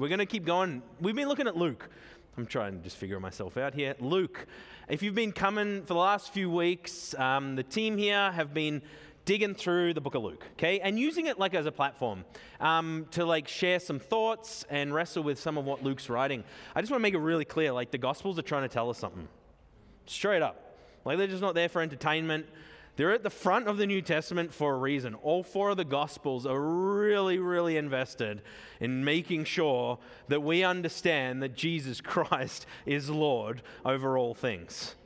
we're going to keep going. We've been looking at Luke. I'm trying to just figure myself out here. Luke, if you've been coming for the last few weeks, um, the team here have been digging through the book of Luke, okay, and using it like as a platform um, to like share some thoughts and wrestle with some of what Luke's writing. I just want to make it really clear, like the Gospels are trying to tell us something, straight up. Like they're just not there for entertainment. They're at the front of the New Testament for a reason. All four of the Gospels are really, really invested in making sure that we understand that Jesus Christ is Lord over all things.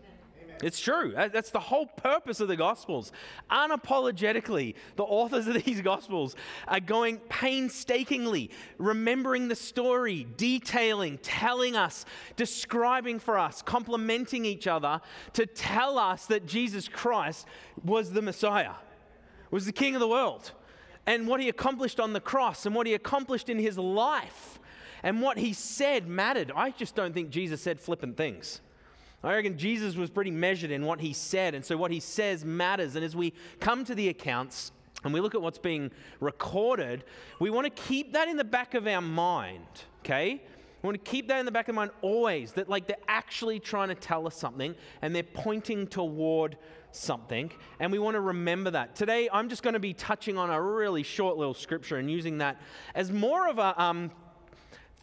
It's true. That's the whole purpose of the Gospels. Unapologetically, the authors of these Gospels are going painstakingly, remembering the story, detailing, telling us, describing for us, complimenting each other to tell us that Jesus Christ was the Messiah, was the King of the world, and what he accomplished on the cross, and what he accomplished in his life, and what he said mattered. I just don't think Jesus said flippant things. I reckon Jesus was pretty measured in what he said, and so what he says matters. And as we come to the accounts and we look at what's being recorded, we want to keep that in the back of our mind, okay? We want to keep that in the back of mind always that, like, they're actually trying to tell us something and they're pointing toward something, and we want to remember that. Today, I'm just going to be touching on a really short little scripture and using that as more of a um,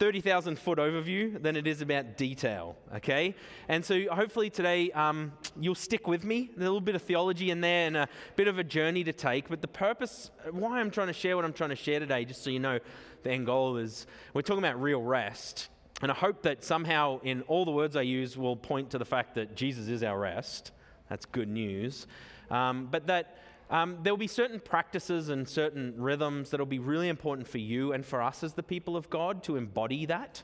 30,000 foot overview than it is about detail, okay? And so hopefully today um, you'll stick with me. There's a little bit of theology in there and a bit of a journey to take. But the purpose, why I'm trying to share what I'm trying to share today, just so you know, the end goal is we're talking about real rest. And I hope that somehow in all the words I use will point to the fact that Jesus is our rest. That's good news. Um, but that um, there will be certain practices and certain rhythms that will be really important for you and for us as the people of God to embody that.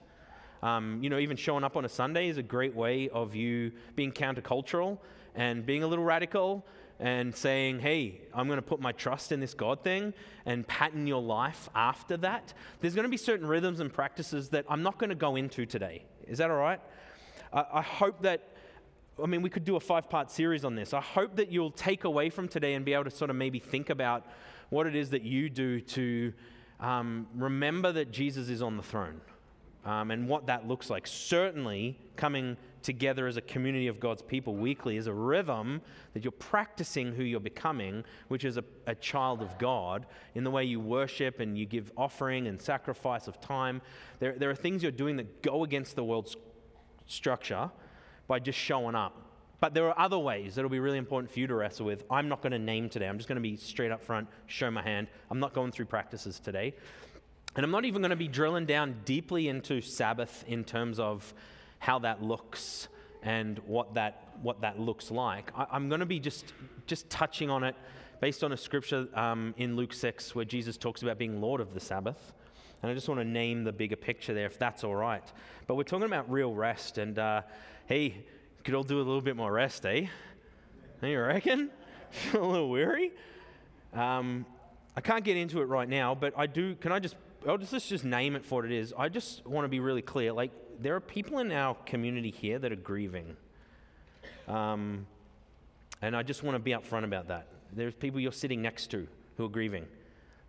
Um, you know, even showing up on a Sunday is a great way of you being countercultural and being a little radical and saying, hey, I'm going to put my trust in this God thing and pattern your life after that. There's going to be certain rhythms and practices that I'm not going to go into today. Is that all right? I, I hope that I mean, we could do a five part series on this. I hope that you'll take away from today and be able to sort of maybe think about what it is that you do to um, remember that Jesus is on the throne um, and what that looks like. Certainly, coming together as a community of God's people weekly is a rhythm that you're practicing who you're becoming, which is a, a child of God, in the way you worship and you give offering and sacrifice of time. There, there are things you're doing that go against the world's structure by just showing up. But there are other ways that'll be really important for you to wrestle with. I'm not going to name today. I'm just going to be straight up front, show my hand. I'm not going through practices today. And I'm not even going to be drilling down deeply into Sabbath in terms of how that looks and what that, what that looks like. I, am going to be just, just touching on it based on a scripture um, in Luke 6 where Jesus talks about being Lord of the Sabbath. And I just want to name the bigger picture there if that's all right. But we're talking about real rest. And uh, hey, could all do a little bit more rest, eh? You reckon? Feel a little weary? Um, I can't get into it right now, but I do. Can I just? I'll just let's just name it for what it is. I just want to be really clear. Like there are people in our community here that are grieving, um, and I just want to be upfront about that. There's people you're sitting next to who are grieving,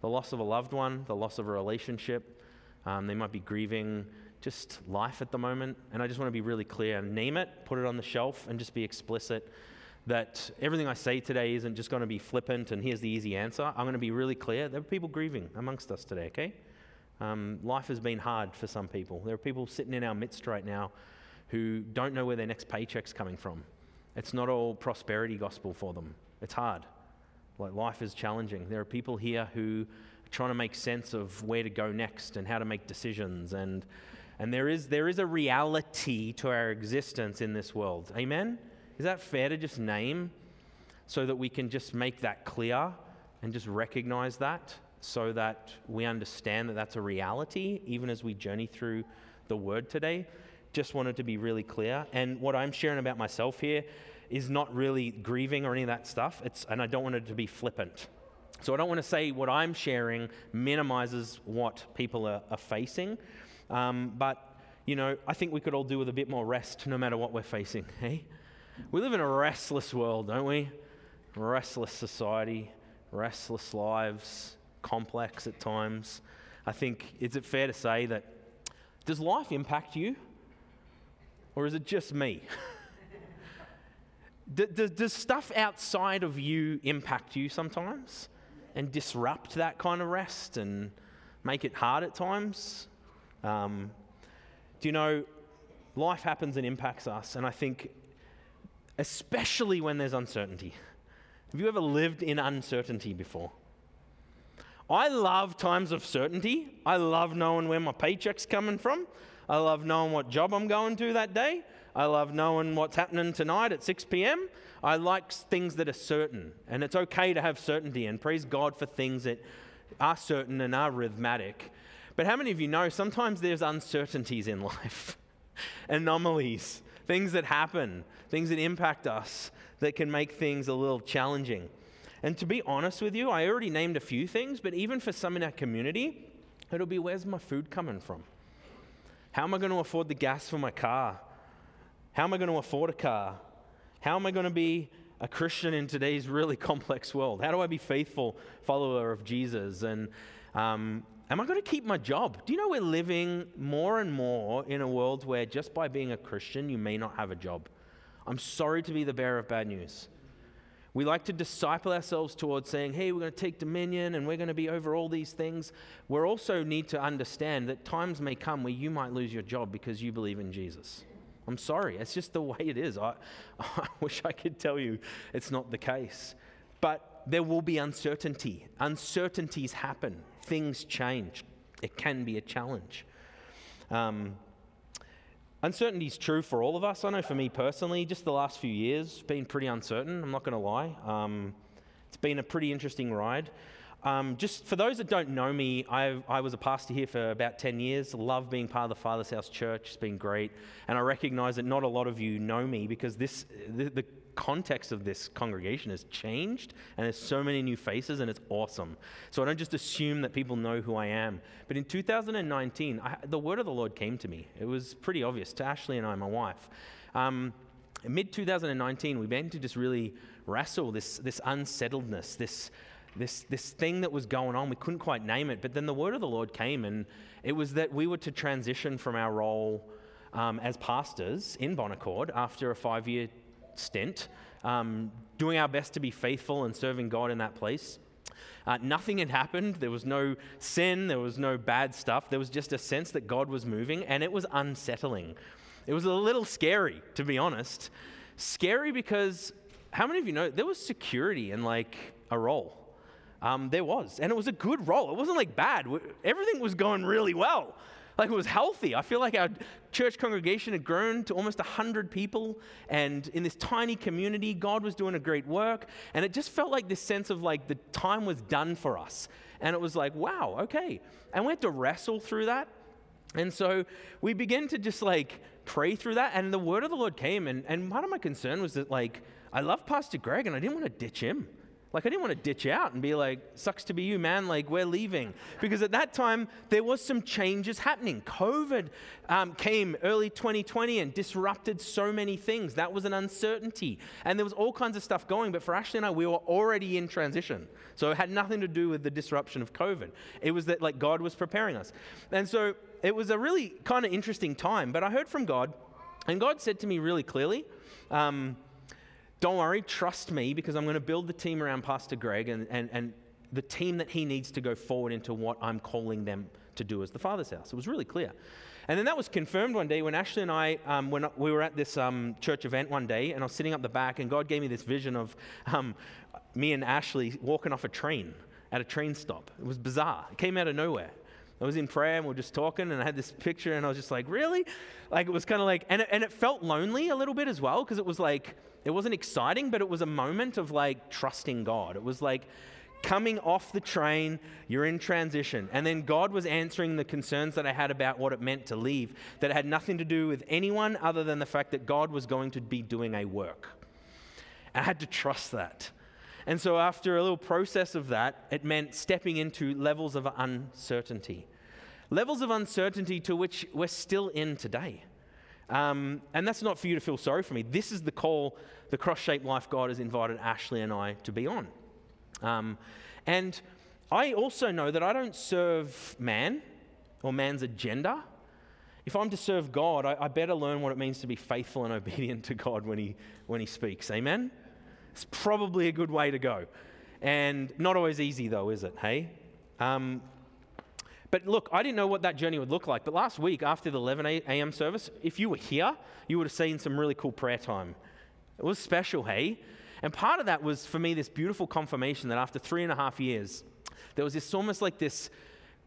the loss of a loved one, the loss of a relationship. Um, they might be grieving just life at the moment. And I just want to be really clear name it, put it on the shelf, and just be explicit that everything I say today isn't just going to be flippant and here's the easy answer. I'm going to be really clear. There are people grieving amongst us today, okay? Um, life has been hard for some people. There are people sitting in our midst right now who don't know where their next paycheck's coming from. It's not all prosperity gospel for them. It's hard. Like life is challenging. There are people here who are trying to make sense of where to go next and how to make decisions and and there is, there is a reality to our existence in this world. Amen? Is that fair to just name so that we can just make that clear and just recognize that so that we understand that that's a reality even as we journey through the word today? Just wanted to be really clear. And what I'm sharing about myself here is not really grieving or any of that stuff. It's, and I don't want it to be flippant. So I don't want to say what I'm sharing minimizes what people are, are facing. Um, but, you know, I think we could all do with a bit more rest no matter what we're facing, hey? We live in a restless world, don't we? Restless society, restless lives, complex at times. I think, is it fair to say that Does life impact you? Or is it just me? does, does stuff outside of you impact you sometimes and disrupt that kind of rest and make it hard at times? Um, do you know, life happens and impacts us, and I think, especially when there's uncertainty. Have you ever lived in uncertainty before? I love times of certainty. I love knowing where my paycheck's coming from. I love knowing what job I'm going to that day. I love knowing what's happening tonight at 6 p.m. I like things that are certain, and it's okay to have certainty, and praise God for things that are certain and are rhythmic. But how many of you know sometimes there's uncertainties in life, anomalies, things that happen, things that impact us that can make things a little challenging? And to be honest with you, I already named a few things, but even for some in our community, it'll be where's my food coming from? How am I going to afford the gas for my car? How am I going to afford a car? How am I going to be a Christian in today's really complex world? How do I be faithful follower of Jesus? And um, am I going to keep my job? Do you know we're living more and more in a world where just by being a Christian, you may not have a job? I'm sorry to be the bearer of bad news. We like to disciple ourselves towards saying, hey, we're going to take dominion and we're going to be over all these things. We also need to understand that times may come where you might lose your job because you believe in Jesus. I'm sorry, it's just the way it is. I, I wish I could tell you it's not the case. But there will be uncertainty. Uncertainties happen, things change. It can be a challenge. Um, Uncertainty is true for all of us. I know for me personally, just the last few years, been pretty uncertain. I'm not going to lie. Um, it's been a pretty interesting ride. Um, just for those that don't know me, I've, i was a pastor here for about 10 years. Love being part of the Father's House Church. It's been great. And I recognize that not a lot of you know me because this, the, the context of this congregation has changed and there's so many new faces and it's awesome. So I don't just assume that people know who I am. But in 2019, I, the word of the Lord came to me. It was pretty obvious to Ashley and I, my wife. Um, Mid 2019, we began to just really wrestle this, this unsettledness, this, this, this thing that was going on. We couldn't quite name it. But then the word of the Lord came, and it was that we were to transition from our role um, as pastors in Bon Accord after a five year stint, um, doing our best to be faithful and serving God in that place. Uh, nothing had happened. There was no sin. There was no bad stuff. There was just a sense that God was moving, and it was unsettling. It was a little scary, to be honest. Scary because how many of you know there was security in like a role? Um, there was, and it was a good role. It wasn't like bad. Everything was going really well like it was healthy. I feel like our church congregation had grown to almost 100 people, and in this tiny community, God was doing a great work. And it just felt like this sense of like the time was done for us. And it was like, wow, okay. And we had to wrestle through that. And so we began to just like pray through that. And the word of the Lord came. And, and part of my concern was that, like, I love Pastor Greg and I didn't want to ditch him. Like, I didn't want to ditch out and be like, sucks to be you, man. Like, we're leaving. Because at that time, there was some changes happening. COVID um, came early 2020 and disrupted so many things. That was an uncertainty. And there was all kinds of stuff going. But for Ashley and I, we were already in transition. So it had nothing to do with the disruption of COVID. It was that, like, God was preparing us. And so it was a really kind of interesting time. But I heard from God, and God said to me really clearly, um, don't worry, trust me, because I'm going to build the team around Pastor Greg and, and, and the team that he needs to go forward into what I'm calling them to do as the Father's house. It was really clear. And then that was confirmed one day when Ashley and I, um, when we were at this um, church event one day, and I was sitting up the back, and God gave me this vision of um, me and Ashley walking off a train at a train stop. It was bizarre. It came out of nowhere. I was in prayer and we are just talking, and I had this picture, and I was just like, really? Like, it was kind of like, and it, and it felt lonely a little bit as well, because it was like, it wasn't exciting, but it was a moment of like trusting God. It was like coming off the train, you're in transition. And then God was answering the concerns that I had about what it meant to leave, that had nothing to do with anyone other than the fact that God was going to be doing a work. I had to trust that. And so, after a little process of that, it meant stepping into levels of uncertainty. Levels of uncertainty to which we're still in today. Um, and that's not for you to feel sorry for me. This is the call the cross shaped life God has invited Ashley and I to be on. Um, and I also know that I don't serve man or man's agenda. if I'm to serve God, I, I better learn what it means to be faithful and obedient to God when He, when he speaks. Amen? It's probably a good way to go. And not always easy, though, is it? Hey? Um, but look, I didn't know what that journey would look like. But last week, after the 11 a.m. service, if you were here, you would have seen some really cool prayer time. It was special, hey? And part of that was for me this beautiful confirmation that after three and a half years, there was this almost like this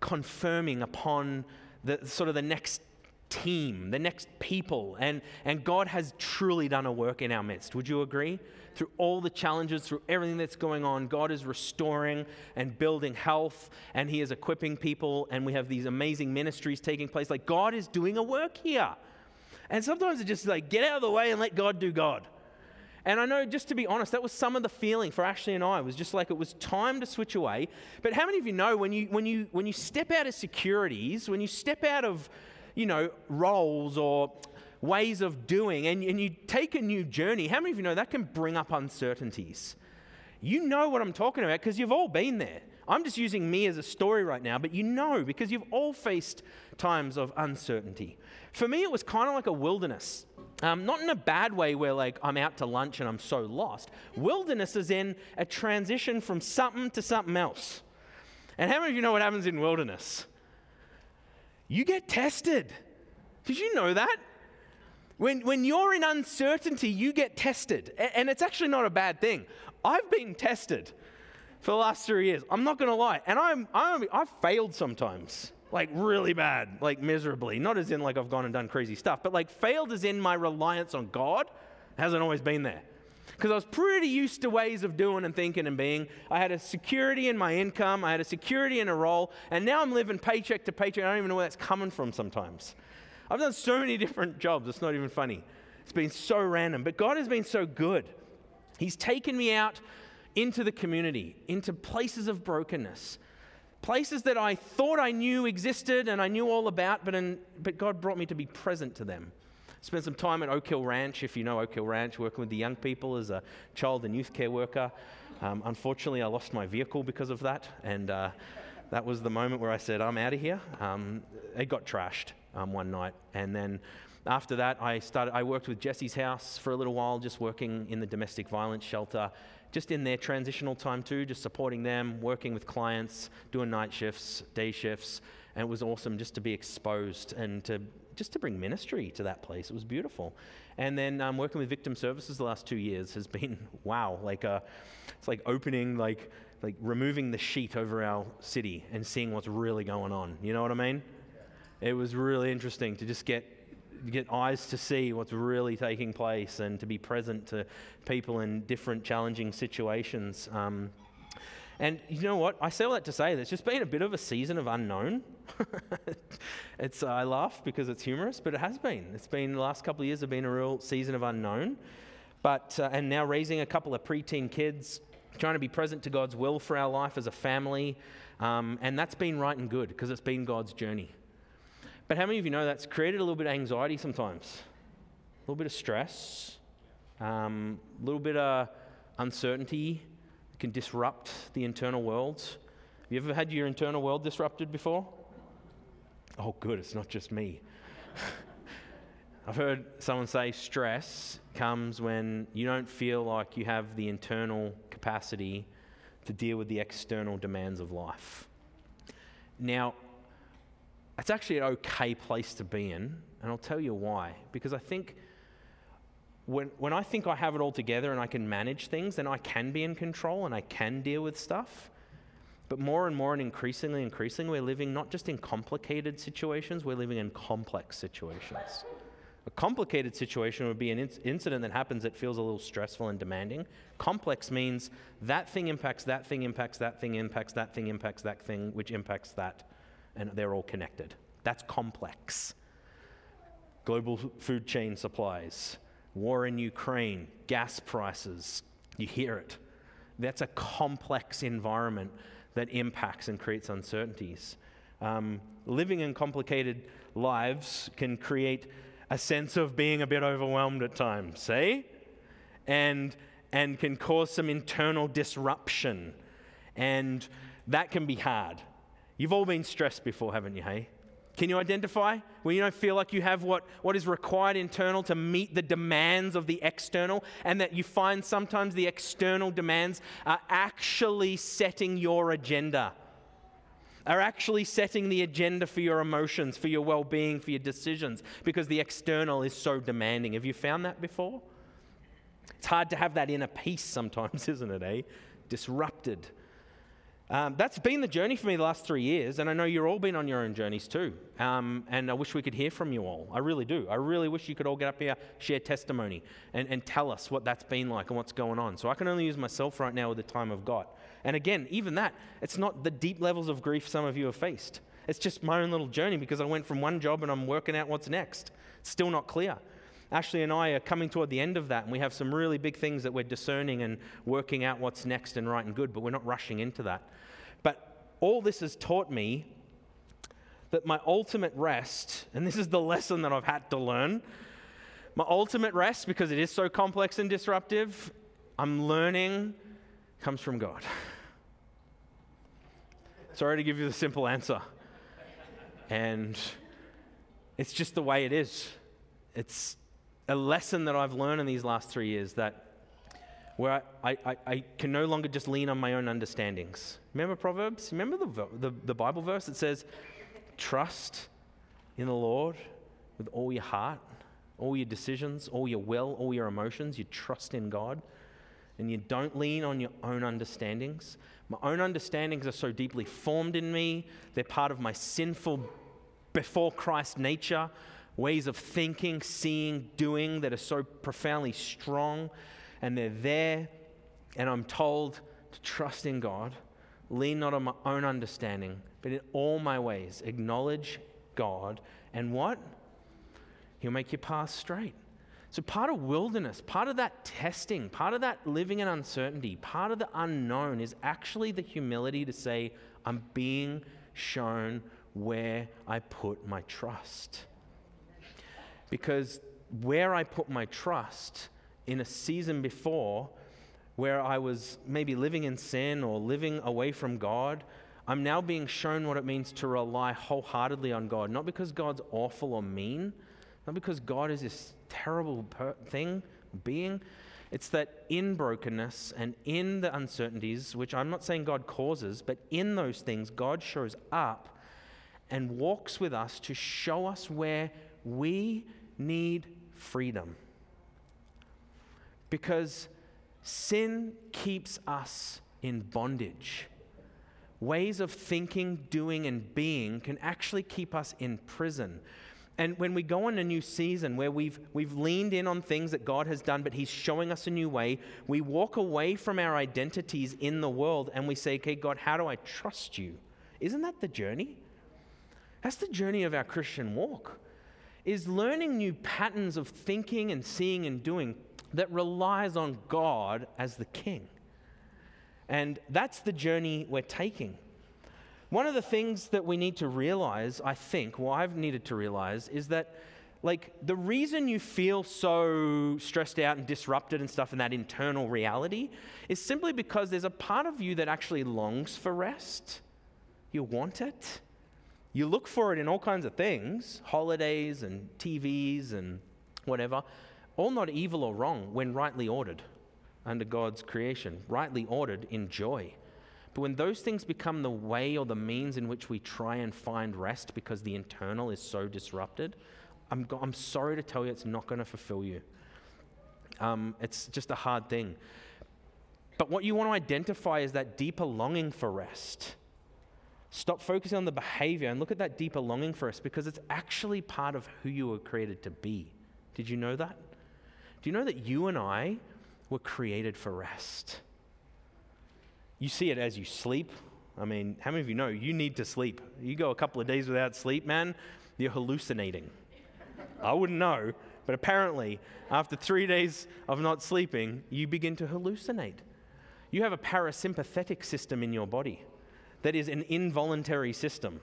confirming upon the sort of the next team, the next people. And, and God has truly done a work in our midst. Would you agree? Through all the challenges, through everything that's going on, God is restoring and building health, and He is equipping people, and we have these amazing ministries taking place. Like, God is doing a work here. And sometimes it's just like, get out of the way and let God do God. And I know, just to be honest, that was some of the feeling for Ashley and I. It was just like it was time to switch away. But how many of you know when you, when you, when you step out of securities, when you step out of, you know, roles or ways of doing and, and you take a new journey, how many of you know that can bring up uncertainties? You know what I'm talking about because you've all been there. I'm just using me as a story right now, but you know because you've all faced times of uncertainty. For me, it was kind of like a wilderness. Um, not in a bad way where like I'm out to lunch and I'm so lost. Wilderness is in a transition from something to something else. And how many of you know what happens in wilderness? You get tested. Did you know that? When, when you're in uncertainty, you get tested. And it's actually not a bad thing. I've been tested for the last three years. I'm not going to lie. And I'm, I'm, I've failed sometimes like really bad, like miserably. Not as in like I've gone and done crazy stuff, but like failed as in my reliance on God hasn't always been there. Because I was pretty used to ways of doing and thinking and being. I had a security in my income, I had a security in a role, and now I'm living paycheck to paycheck. I don't even know where that's coming from sometimes. I've done so many different jobs, it's not even funny. It's been so random, but God has been so good. He's taken me out into the community, into places of brokenness, places that I thought I knew existed and I knew all about, but, in, but God brought me to be present to them. Spent some time at Oak Hill Ranch, if you know Oak Hill Ranch, working with the young people as a child and youth care worker. Um, unfortunately, I lost my vehicle because of that, and uh, that was the moment where I said, I'm out of here. Um, it got trashed um, one night, and then after that, I started. I worked with Jesse's house for a little while, just working in the domestic violence shelter, just in their transitional time too, just supporting them, working with clients, doing night shifts, day shifts, and it was awesome just to be exposed and to just to bring ministry to that place. It was beautiful. And then um, working with victim services the last two years has been wow, like a, it's like opening like like removing the sheet over our city and seeing what's really going on. You know what I mean? It was really interesting to just get get eyes to see what's really taking place and to be present to people in different challenging situations. Um, and you know what? I say all that to say that it's just been a bit of a season of unknown. it's, I laugh because it's humorous, but it has been. It's been the last couple of years have been a real season of unknown. But, uh, and now raising a couple of preteen kids, trying to be present to God's will for our life as a family. Um, and that's been right and good because it's been God's journey. But how many of you know that's created a little bit of anxiety sometimes? A little bit of stress, um, a little bit of uncertainty it can disrupt the internal worlds. Have you ever had your internal world disrupted before? Oh, good, it's not just me. I've heard someone say stress comes when you don't feel like you have the internal capacity to deal with the external demands of life. Now, it's actually an okay place to be in, and I'll tell you why. Because I think when, when I think I have it all together and I can manage things, then I can be in control and I can deal with stuff. But more and more and increasingly, increasingly, we're living not just in complicated situations, we're living in complex situations. A complicated situation would be an incident that happens that feels a little stressful and demanding. Complex means that thing impacts that thing, impacts that thing, impacts that thing, impacts that thing, which impacts that and they're all connected. That's complex. Global food chain supplies, war in Ukraine, gas prices, you hear it. That's a complex environment that impacts and creates uncertainties. Um, living in complicated lives can create a sense of being a bit overwhelmed at times, see? And, and can cause some internal disruption. And that can be hard. You've all been stressed before, haven't you, hey? Can you identify when you don't feel like you have what, what is required internal to meet the demands of the external, and that you find sometimes the external demands are actually setting your agenda? Are actually setting the agenda for your emotions, for your well being, for your decisions, because the external is so demanding. Have you found that before? It's hard to have that inner peace sometimes, isn't it, eh? Disrupted. Um, that's been the journey for me the last three years, and I know you're all been on your own journeys too. Um, and I wish we could hear from you all. I really do. I really wish you could all get up here, share testimony, and, and tell us what that's been like and what's going on. So I can only use myself right now with the time I've got. And again, even that, it's not the deep levels of grief some of you have faced. It's just my own little journey because I went from one job and I'm working out what's next. Still not clear. Ashley and I are coming toward the end of that, and we have some really big things that we're discerning and working out what's next and right and good, but we're not rushing into that. But all this has taught me that my ultimate rest, and this is the lesson that I've had to learn, my ultimate rest, because it is so complex and disruptive, I'm learning comes from God. Sorry to give you the simple answer. And it's just the way it is. It's a lesson that I've learned in these last three years that where I, I, I, can no longer just lean on my own understandings. Remember Proverbs? Remember the, the, the Bible verse that says, Trust in the Lord with all your heart, all your decisions, all your will, all your emotions. You trust in God and you don't lean on your own understandings. My own understandings are so deeply formed in me, they're part of my sinful, before Christ nature, ways of thinking, seeing, doing that are so profoundly strong, and they're there, and I'm told to trust in God, lean not on my own understanding, but in all my ways acknowledge God, and what? He'll make your path straight. So, part of wilderness, part of that testing, part of that living in uncertainty, part of the unknown is actually the humility to say, I'm being shown where I put my trust. Because where I put my trust in a season before, where I was maybe living in sin or living away from God, I'm now being shown what it means to rely wholeheartedly on God. Not because God's awful or mean, not because God is this terrible per- thing, being. It's that in brokenness and in the uncertainties, which I'm not saying God causes, but in those things, God shows up and walks with us to show us where we need freedom. Because sin keeps us in bondage. Ways of thinking, doing, and being can actually keep us in prison. And when we go on a new season where we've, we've leaned in on things that God has done, but He's showing us a new way, we walk away from our identities in the world and we say, okay, God, how do I trust you? Isn't that the journey? That's the journey of our Christian walk, is learning new patterns of thinking and seeing and doing that relies on God as the King. And that's the journey we're taking. One of the things that we need to realize, I think, well, I've needed to realize, is that like the reason you feel so stressed out and disrupted and stuff in that internal reality is simply because there's a part of you that actually longs for rest. You want it. You look for it in all kinds of things holidays and TVs and whatever, all not evil or wrong when rightly ordered under God's creation, rightly ordered in joy. But when those things become the way or the means in which we try and find rest because the internal is so disrupted, I'm, go- I'm sorry to tell you it's not going to fulfill you. Um, it's just a hard thing. But what you want to identify is that deeper longing for rest. Stop focusing on the behavior and look at that deeper longing for rest because it's actually part of who you were created to be. Did you know that? Do you know that you and I were created for rest? You see it as you sleep. I mean, how many of you know you need to sleep? You go a couple of days without sleep, man, you're hallucinating. I wouldn't know, but apparently, after three days of not sleeping, you begin to hallucinate. You have a parasympathetic system in your body that is an involuntary system.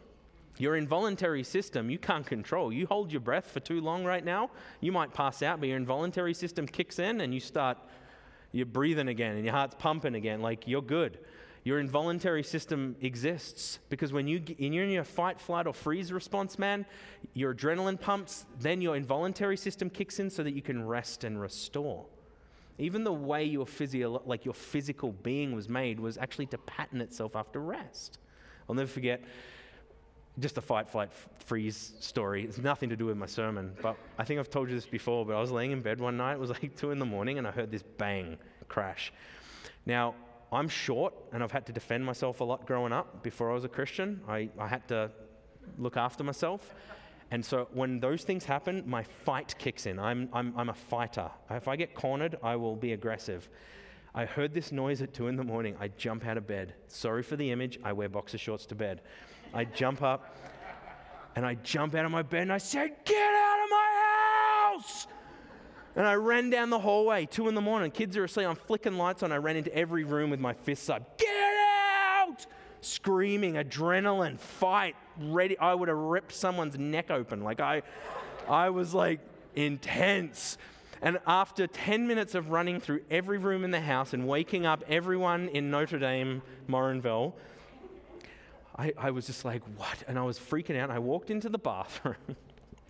Your involuntary system you can't control. You hold your breath for too long right now, you might pass out, but your involuntary system kicks in and you start you're breathing again and your heart's pumping again, like you're good. Your involuntary system exists because when you, you're in your fight, flight, or freeze response, man, your adrenaline pumps, then your involuntary system kicks in so that you can rest and restore. Even the way your physio, like your physical being was made was actually to pattern itself after rest. I'll never forget just a fight, flight, freeze story. It's nothing to do with my sermon, but I think I've told you this before. But I was laying in bed one night. It was like two in the morning, and I heard this bang crash. Now I'm short, and I've had to defend myself a lot growing up. Before I was a Christian, I, I had to look after myself. And so when those things happen, my fight kicks in. I'm, I'm, I'm a fighter. If I get cornered, I will be aggressive. I heard this noise at two in the morning. I jump out of bed. Sorry for the image. I wear boxer shorts to bed. I jump up and I jump out of my bed and I said, Get out of my house! And I ran down the hallway, two in the morning. Kids are asleep. I'm flicking lights on. I ran into every room with my fists up. Get out! Screaming, adrenaline, fight, ready. I would have ripped someone's neck open. Like I, I was like intense. And after 10 minutes of running through every room in the house and waking up everyone in Notre Dame, Morinville, I, I was just like, what? And I was freaking out. I walked into the bathroom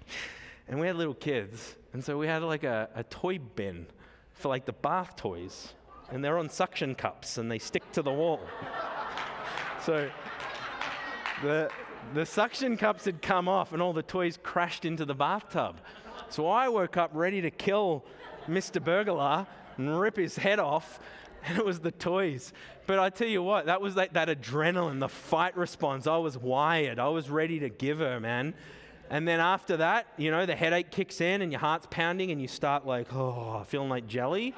and we had little kids. And so we had like a, a toy bin for like the bath toys. And they're on suction cups and they stick to the wall. so the, the suction cups had come off and all the toys crashed into the bathtub. So I woke up ready to kill Mr. Burglar and rip his head off, and it was the toys. But I tell you what, that was like that adrenaline, the fight response. I was wired. I was ready to give her, man. And then after that, you know, the headache kicks in and your heart's pounding and you start like, oh, feeling like jelly.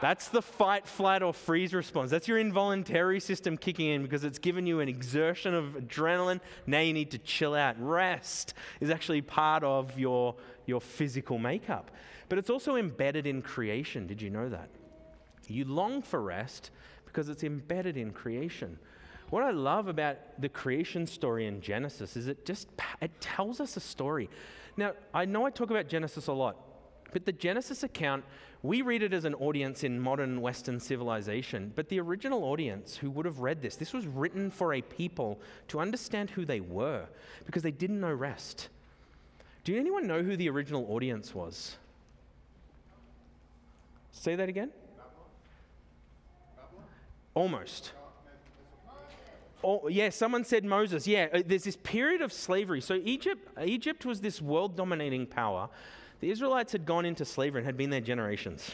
That's the fight, flight, or freeze response. That's your involuntary system kicking in because it's given you an exertion of adrenaline. Now you need to chill out. Rest is actually part of your, your physical makeup. But it's also embedded in creation. Did you know that? You long for rest because it's embedded in creation. What I love about the creation story in Genesis is it just it tells us a story. Now, I know I talk about Genesis a lot, but the Genesis account we read it as an audience in modern Western civilization, but the original audience who would have read this, this was written for a people to understand who they were because they didn't know rest. Do anyone know who the original audience was? Say that again? Almost. Oh, yeah, someone said Moses. Yeah, uh, there's this period of slavery. So Egypt, Egypt was this world dominating power the Israelites had gone into slavery and had been there generations.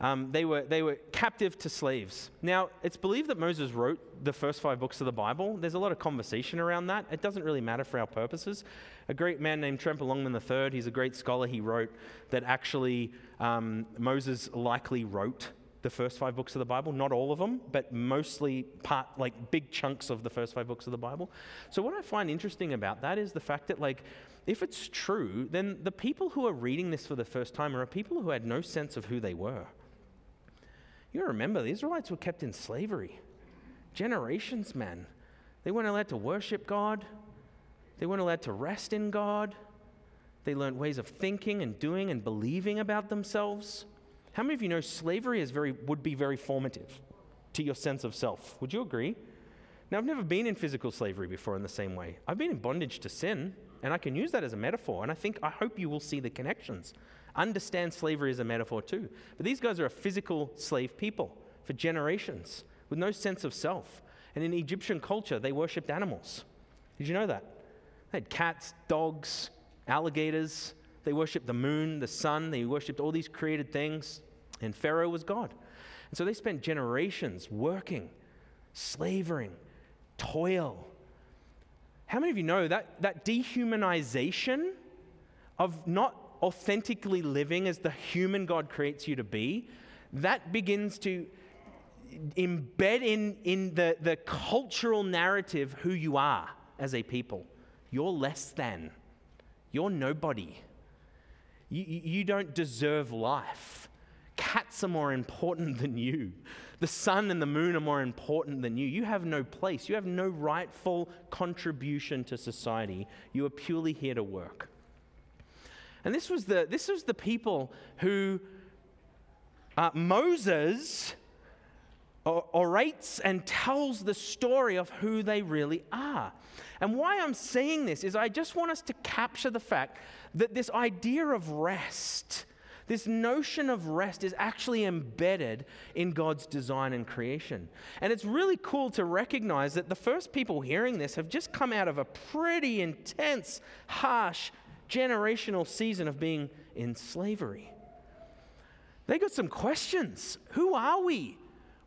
Um, they, were, they were captive to slaves. Now, it's believed that Moses wrote the first five books of the Bible. There's a lot of conversation around that. It doesn't really matter for our purposes. A great man named Tremper Longman III, he's a great scholar, he wrote that actually um, Moses likely wrote the first five books of the Bible. Not all of them, but mostly part, like big chunks of the first five books of the Bible. So, what I find interesting about that is the fact that, like, if it's true, then the people who are reading this for the first time are people who had no sense of who they were. You remember, the Israelites were kept in slavery. Generations, man. They weren't allowed to worship God, they weren't allowed to rest in God. They learned ways of thinking and doing and believing about themselves. How many of you know slavery is very, would be very formative to your sense of self? Would you agree? Now, I've never been in physical slavery before in the same way. I've been in bondage to sin. And I can use that as a metaphor. And I think, I hope you will see the connections. Understand slavery as a metaphor too. But these guys are a physical slave people for generations with no sense of self. And in Egyptian culture, they worshipped animals. Did you know that? They had cats, dogs, alligators. They worshipped the moon, the sun. They worshipped all these created things. And Pharaoh was God. And so they spent generations working, slavering, toil, how many of you know that, that dehumanization of not authentically living as the human God creates you to be, that begins to embed in, in the, the cultural narrative who you are as a people. You're less than, you're nobody. You, you don't deserve life. Cats are more important than you. The sun and the moon are more important than you. You have no place. You have no rightful contribution to society. You are purely here to work. And this was the, this was the people who uh, Moses orates and tells the story of who they really are. And why I'm saying this is I just want us to capture the fact that this idea of rest, this notion of rest, is actually embedded in God's design and creation. And it's really cool to recognize that the first people hearing this have just come out of a pretty intense, harsh, generational season of being in slavery. They got some questions. Who are we?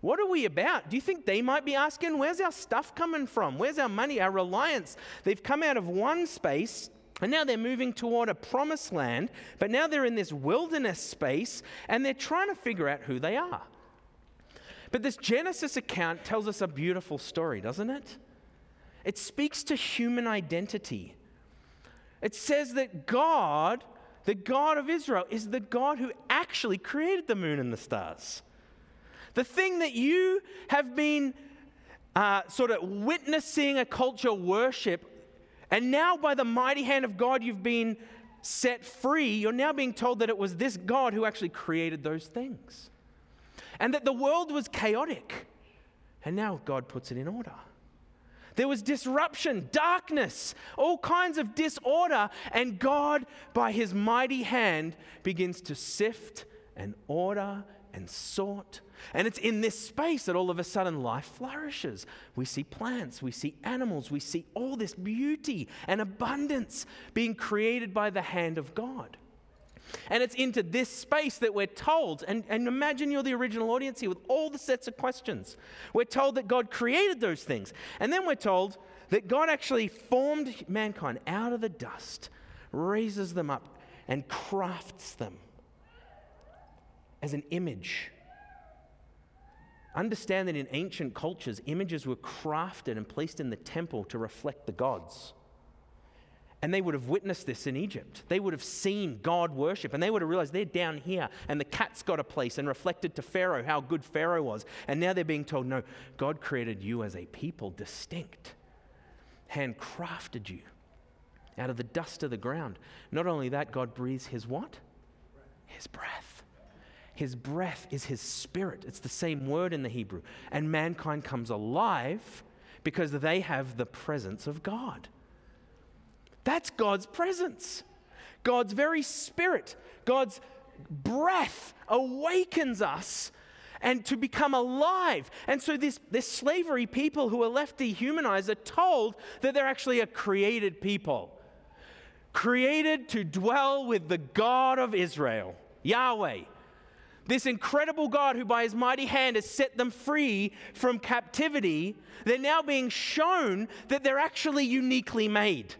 What are we about? Do you think they might be asking, where's our stuff coming from? Where's our money, our reliance? They've come out of one space and now they're moving toward a promised land, but now they're in this wilderness space and they're trying to figure out who they are. But this Genesis account tells us a beautiful story, doesn't it? It speaks to human identity. It says that God, the God of Israel, is the God who actually created the moon and the stars. The thing that you have been uh, sort of witnessing a culture worship, and now by the mighty hand of God, you've been set free. You're now being told that it was this God who actually created those things. And that the world was chaotic. And now God puts it in order. There was disruption, darkness, all kinds of disorder, and God, by his mighty hand, begins to sift and order and sort and it's in this space that all of a sudden life flourishes. We see plants, we see animals, we see all this beauty and abundance being created by the hand of God. And it's into this space that we're told, and, and imagine you're the original audience here with all the sets of questions. We're told that God created those things. And then we're told that God actually formed mankind out of the dust, raises them up, and crafts them as an image Understand that in ancient cultures, images were crafted and placed in the temple to reflect the gods. And they would have witnessed this in Egypt. They would have seen God worship and they would have realized they're down here and the cat's got a place and reflected to Pharaoh how good Pharaoh was. And now they're being told, no, God created you as a people distinct, handcrafted you out of the dust of the ground. Not only that, God breathes his what? His breath. His breath is his spirit. It's the same word in the Hebrew. And mankind comes alive because they have the presence of God. That's God's presence. God's very spirit, God's breath awakens us and to become alive. And so, this, this slavery people who are left dehumanized are told that they're actually a created people, created to dwell with the God of Israel, Yahweh. This incredible God who, by his mighty hand, has set them free from captivity, they're now being shown that they're actually uniquely made.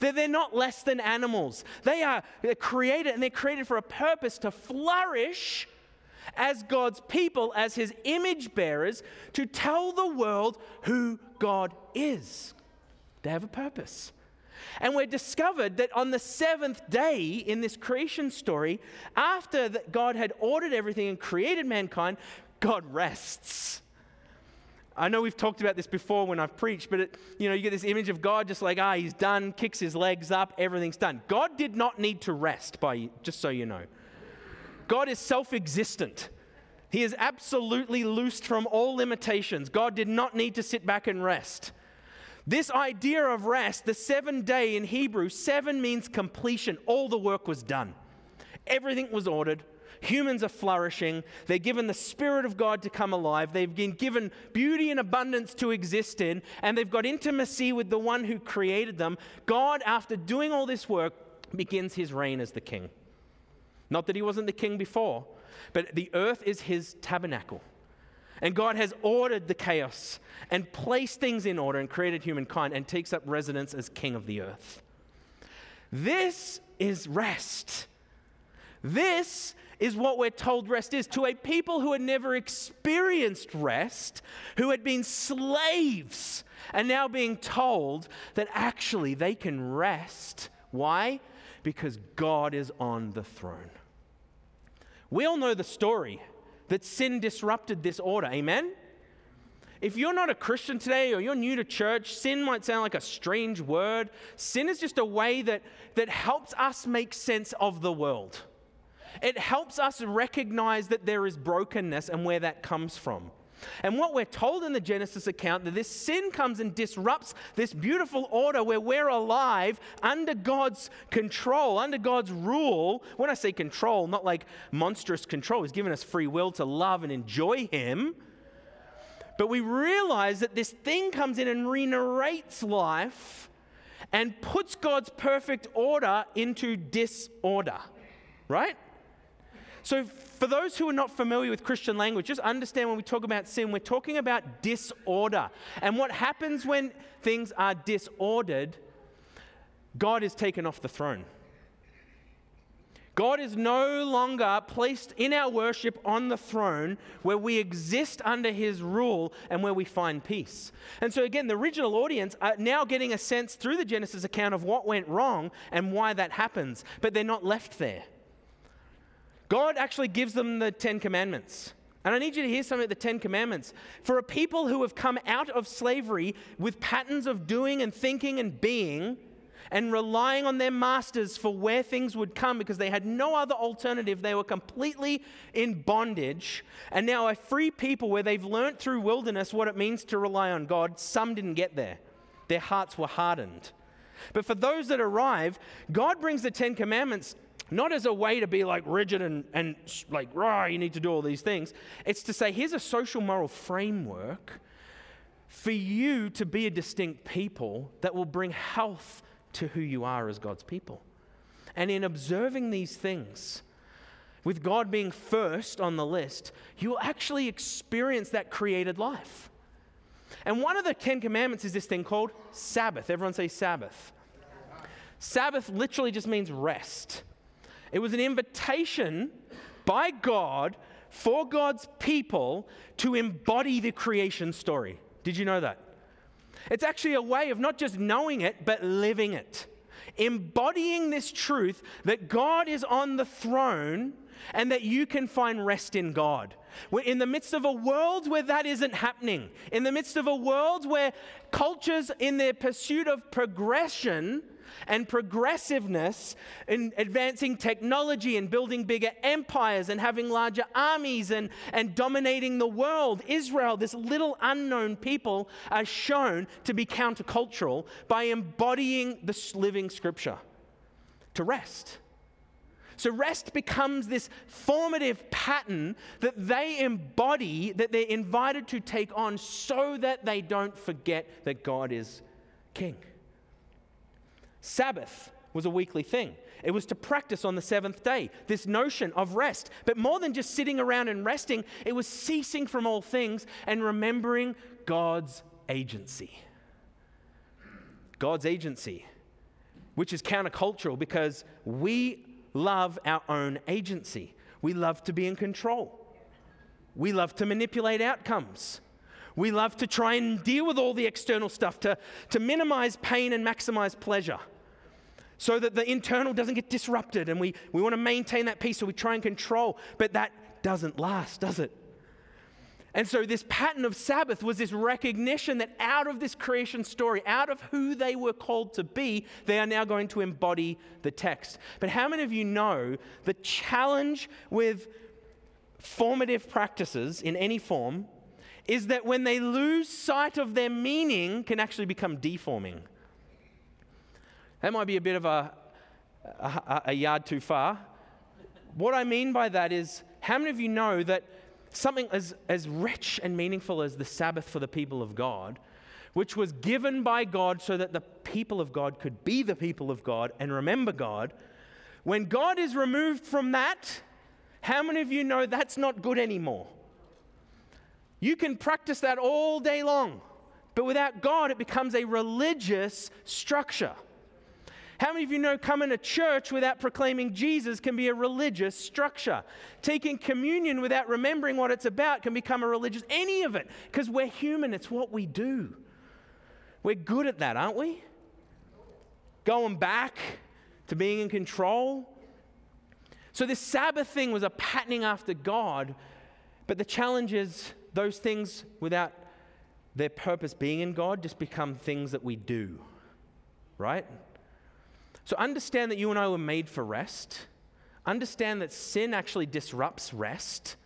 That they're not less than animals. They are created, and they're created for a purpose to flourish as God's people, as his image bearers, to tell the world who God is. They have a purpose. And we're discovered that on the seventh day in this creation story, after that God had ordered everything and created mankind, God rests. I know we've talked about this before when I've preached, but it, you know, you get this image of God just like, ah, he's done, kicks his legs up, everything's done. God did not need to rest, by just so you know. God is self-existent. He is absolutely loosed from all limitations. God did not need to sit back and rest. This idea of rest, the seven day in Hebrew, seven means completion. All the work was done, everything was ordered. Humans are flourishing. They're given the Spirit of God to come alive. They've been given beauty and abundance to exist in, and they've got intimacy with the one who created them. God, after doing all this work, begins his reign as the king. Not that he wasn't the king before, but the earth is his tabernacle. And God has ordered the chaos and placed things in order and created humankind and takes up residence as king of the earth. This is rest. This is what we're told rest is to a people who had never experienced rest, who had been slaves, and now being told that actually they can rest. Why? Because God is on the throne. We all know the story that sin disrupted this order. Amen? If you're not a Christian today or you're new to church, sin might sound like a strange word. Sin is just a way that, that helps us make sense of the world. It helps us recognize that there is brokenness and where that comes from. And what we're told in the Genesis account that this sin comes and disrupts this beautiful order where we're alive under God's control, under God's rule. When I say control, not like monstrous control, He's given us free will to love and enjoy Him. But we realize that this thing comes in and re narrates life and puts God's perfect order into disorder, right? So, for those who are not familiar with Christian language, just understand when we talk about sin, we're talking about disorder. And what happens when things are disordered, God is taken off the throne. God is no longer placed in our worship on the throne where we exist under his rule and where we find peace. And so, again, the original audience are now getting a sense through the Genesis account of what went wrong and why that happens, but they're not left there. God actually gives them the Ten Commandments. And I need you to hear something of the Ten Commandments. For a people who have come out of slavery with patterns of doing and thinking and being, and relying on their masters for where things would come because they had no other alternative. They were completely in bondage. And now, a free people where they've learnt through wilderness what it means to rely on God, some didn't get there. Their hearts were hardened. But for those that arrive, God brings the Ten Commandments not as a way to be like rigid and, and like, rah, you need to do all these things. It's to say, here's a social moral framework for you to be a distinct people that will bring health to who you are as God's people. And in observing these things, with God being first on the list, you will actually experience that created life. And one of the Ten Commandments is this thing called Sabbath. Everyone say Sabbath. Sabbath literally just means rest. It was an invitation by God for God's people to embody the creation story. Did you know that? It's actually a way of not just knowing it, but living it. Embodying this truth that God is on the throne and that you can find rest in God. We're in the midst of a world where that isn't happening, in the midst of a world where cultures, in their pursuit of progression, and progressiveness in advancing technology and building bigger empires and having larger armies and, and dominating the world. Israel, this little unknown people, are shown to be countercultural by embodying the living scripture to rest. So, rest becomes this formative pattern that they embody, that they're invited to take on so that they don't forget that God is king. Sabbath was a weekly thing. It was to practice on the seventh day, this notion of rest. But more than just sitting around and resting, it was ceasing from all things and remembering God's agency. God's agency, which is countercultural because we love our own agency. We love to be in control. We love to manipulate outcomes. We love to try and deal with all the external stuff to, to minimize pain and maximize pleasure so that the internal doesn't get disrupted and we, we want to maintain that peace so we try and control. But that doesn't last, does it? And so, this pattern of Sabbath was this recognition that out of this creation story, out of who they were called to be, they are now going to embody the text. But how many of you know the challenge with formative practices in any form is that when they lose sight of their meaning, can actually become deforming? That might be a bit of a, a, a yard too far. What I mean by that is, how many of you know that something as, as rich and meaningful as the Sabbath for the people of God, which was given by God so that the people of God could be the people of God and remember God, when God is removed from that, how many of you know that's not good anymore? You can practice that all day long, but without God, it becomes a religious structure. How many of you know coming to church without proclaiming Jesus can be a religious structure? Taking communion without remembering what it's about can become a religious, any of it, because we're human, it's what we do. We're good at that, aren't we? Going back to being in control. So, this Sabbath thing was a patterning after God, but the challenge is those things without their purpose being in God just become things that we do, right? So understand that you and I were made for rest. Understand that sin actually disrupts rest.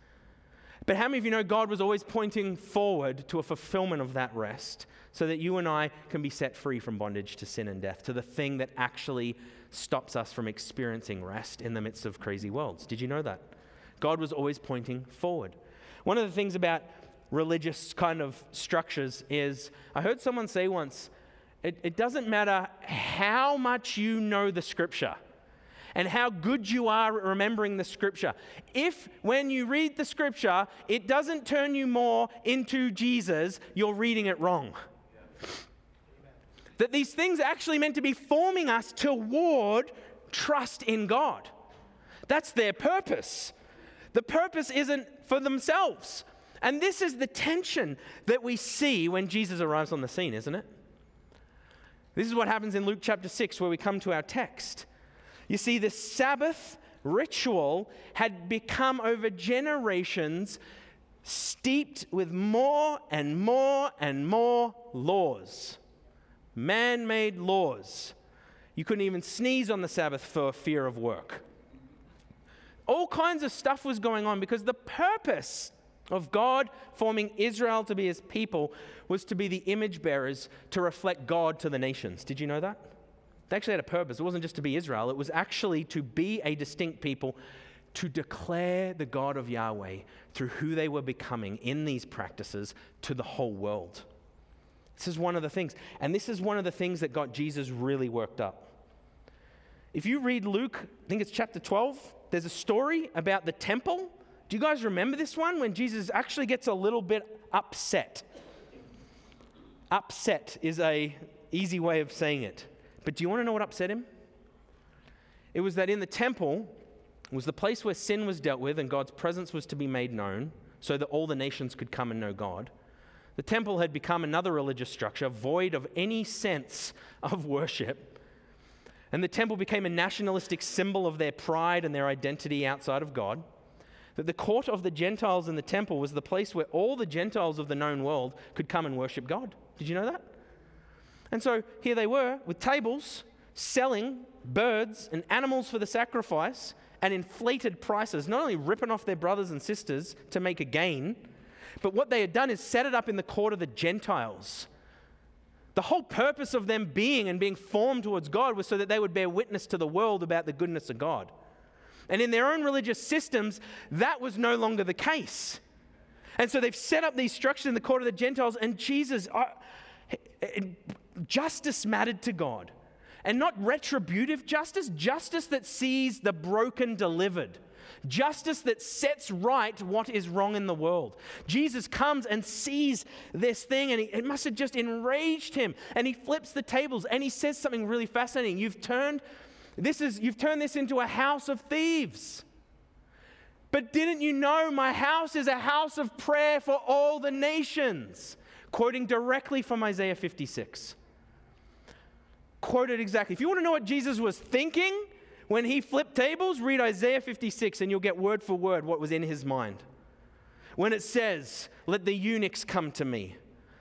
But how many of you know God was always pointing forward to a fulfillment of that rest so that you and I can be set free from bondage to sin and death, to the thing that actually stops us from experiencing rest in the midst of crazy worlds? Did you know that? God was always pointing forward. One of the things about religious kind of structures is I heard someone say once, it, it doesn't matter how much you know the scripture and how good you are at remembering the scripture. If, when you read the scripture, it doesn't turn you more into Jesus, you're reading it wrong. That these things are actually meant to be forming us toward trust in God. That's their purpose. The purpose isn't for themselves. And this is the tension that we see when Jesus arrives on the scene, isn't it? This is what happens in Luke chapter 6, where we come to our text. You see, the Sabbath ritual had become over generations steeped with more and more and more laws, man made laws. You couldn't even sneeze on the Sabbath for fear of work. All kinds of stuff was going on because the purpose of God forming Israel to be his people was to be the image bearers to reflect God to the nations. Did you know that? They actually had a purpose. It wasn't just to be Israel, it was actually to be a distinct people, to declare the God of Yahweh through who they were becoming in these practices to the whole world. This is one of the things. And this is one of the things that got Jesus really worked up. If you read Luke, I think it's chapter 12, there's a story about the temple. Do you guys remember this one when Jesus actually gets a little bit upset? Upset is a easy way of saying it. But do you want to know what upset him? It was that in the temple was the place where sin was dealt with and God's presence was to be made known so that all the nations could come and know God. The temple had become another religious structure void of any sense of worship. And the temple became a nationalistic symbol of their pride and their identity outside of God. That the court of the Gentiles in the temple was the place where all the Gentiles of the known world could come and worship God. Did you know that? And so here they were with tables selling birds and animals for the sacrifice at inflated prices, not only ripping off their brothers and sisters to make a gain, but what they had done is set it up in the court of the Gentiles. The whole purpose of them being and being formed towards God was so that they would bear witness to the world about the goodness of God. And in their own religious systems, that was no longer the case. And so they've set up these structures in the court of the Gentiles, and Jesus, uh, justice mattered to God. And not retributive justice, justice that sees the broken delivered. Justice that sets right what is wrong in the world. Jesus comes and sees this thing, and he, it must have just enraged him. And he flips the tables and he says something really fascinating. You've turned this is you've turned this into a house of thieves. But didn't you know my house is a house of prayer for all the nations? Quoting directly from Isaiah 56 quoted exactly. If you want to know what Jesus was thinking when he flipped tables, read Isaiah 56 and you'll get word for word what was in his mind. When it says, Let the eunuchs come to me,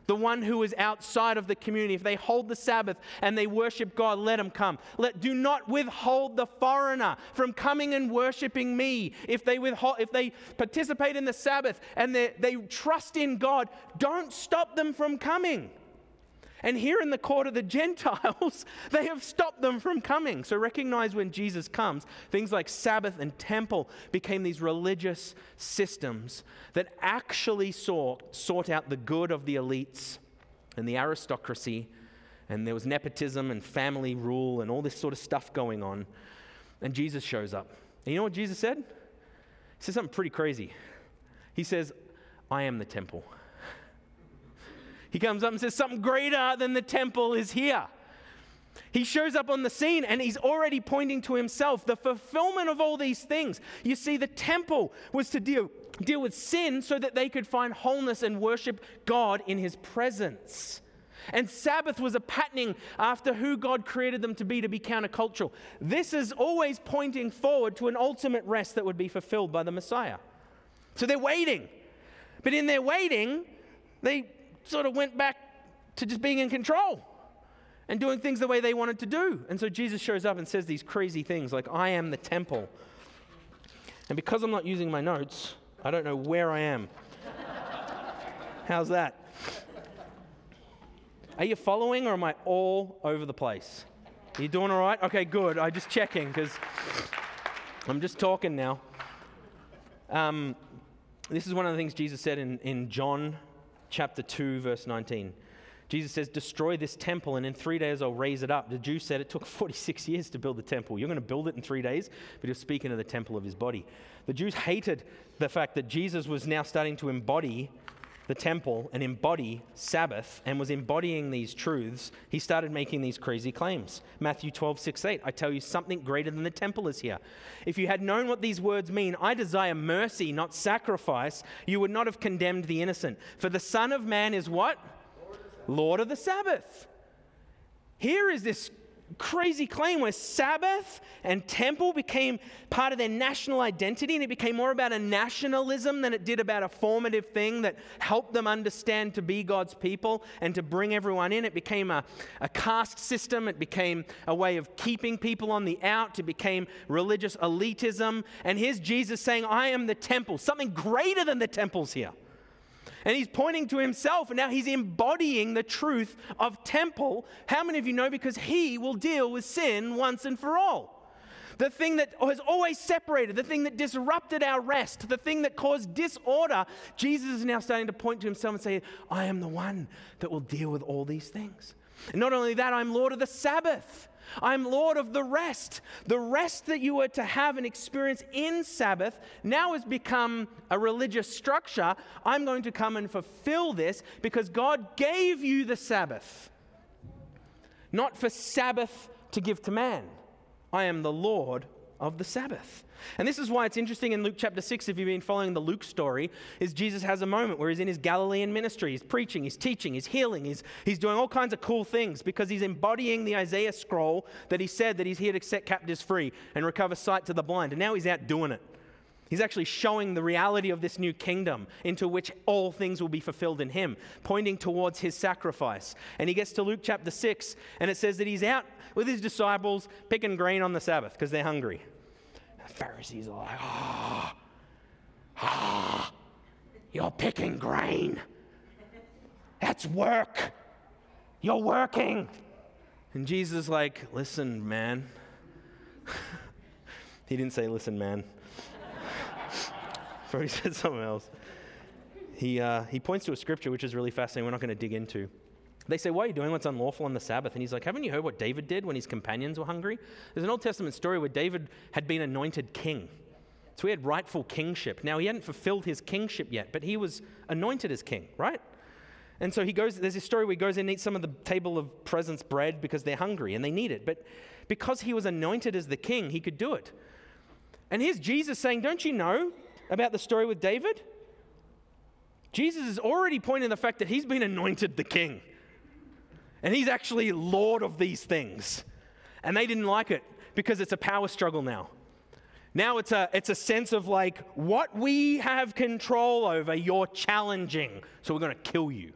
the one who is outside of the community, if they hold the Sabbath and they worship God, let them come. Let, do not withhold the foreigner from coming and worshiping me. If they, withhold, if they participate in the Sabbath and they, they trust in God, don't stop them from coming. And here in the court of the Gentiles, they have stopped them from coming. So recognize when Jesus comes, things like Sabbath and temple became these religious systems that actually sought, sought out the good of the elites and the aristocracy. And there was nepotism and family rule and all this sort of stuff going on. And Jesus shows up. And you know what Jesus said? He said something pretty crazy. He says, I am the temple. He comes up and says, Something greater than the temple is here. He shows up on the scene and he's already pointing to himself, the fulfillment of all these things. You see, the temple was to deal, deal with sin so that they could find wholeness and worship God in his presence. And Sabbath was a patterning after who God created them to be, to be countercultural. This is always pointing forward to an ultimate rest that would be fulfilled by the Messiah. So they're waiting. But in their waiting, they sort of went back to just being in control and doing things the way they wanted to do. And so Jesus shows up and says these crazy things like, I am the temple. And because I'm not using my notes, I don't know where I am. How's that? Are you following or am I all over the place? Are you doing all right? Okay, good. I'm just checking because I'm just talking now. Um, this is one of the things Jesus said in, in John chapter 2, verse 19. Jesus says, Destroy this temple, and in three days I'll raise it up. The Jews said it took 46 years to build the temple. You're going to build it in three days? But he was speaking of the temple of his body. The Jews hated the fact that Jesus was now starting to embody the temple and embody Sabbath and was embodying these truths, he started making these crazy claims. Matthew 12, 6, 8. I tell you, something greater than the temple is here. If you had known what these words mean, I desire mercy, not sacrifice, you would not have condemned the innocent. For the Son of Man is what? Lord of the Sabbath. Here is this crazy claim where Sabbath and temple became part of their national identity and it became more about a nationalism than it did about a formative thing that helped them understand to be God's people and to bring everyone in. It became a, a caste system, it became a way of keeping people on the out, it became religious elitism. And here's Jesus saying, I am the temple, something greater than the temples here. And he's pointing to himself, and now he's embodying the truth of temple. How many of you know? Because he will deal with sin once and for all. The thing that has always separated, the thing that disrupted our rest, the thing that caused disorder, Jesus is now starting to point to himself and say, I am the one that will deal with all these things. And not only that, I'm Lord of the Sabbath. I'm Lord of the rest. The rest that you were to have and experience in Sabbath now has become a religious structure. I'm going to come and fulfill this because God gave you the Sabbath, not for Sabbath to give to man. I am the Lord of the Sabbath. And this is why it's interesting in Luke chapter 6, if you've been following the Luke story, is Jesus has a moment where he's in his Galilean ministry. He's preaching, he's teaching, he's healing, he's, he's doing all kinds of cool things because he's embodying the Isaiah scroll that he said that he's here to set captives free and recover sight to the blind. And now he's out doing it. He's actually showing the reality of this new kingdom into which all things will be fulfilled in him, pointing towards his sacrifice. And he gets to Luke chapter 6, and it says that he's out with his disciples picking grain on the Sabbath because they're hungry. The Pharisees are like, ah, ah, you're picking grain. That's work. You're working. And Jesus is like, listen, man. he didn't say, listen, man. Probably said something else. He, uh, he points to a scripture which is really fascinating, we're not going to dig into. They say, Why are you doing what's unlawful on the Sabbath? And he's like, Haven't you heard what David did when his companions were hungry? There's an Old Testament story where David had been anointed king. So he had rightful kingship. Now, he hadn't fulfilled his kingship yet, but he was anointed as king, right? And so he goes, there's a story where he goes and eats some of the table of presence bread because they're hungry and they need it. But because he was anointed as the king, he could do it. And here's Jesus saying, Don't you know about the story with David? Jesus is already pointing the fact that he's been anointed the king. And he's actually Lord of these things. And they didn't like it because it's a power struggle now. Now it's a, it's a sense of like, what we have control over, you're challenging. So we're going to kill you.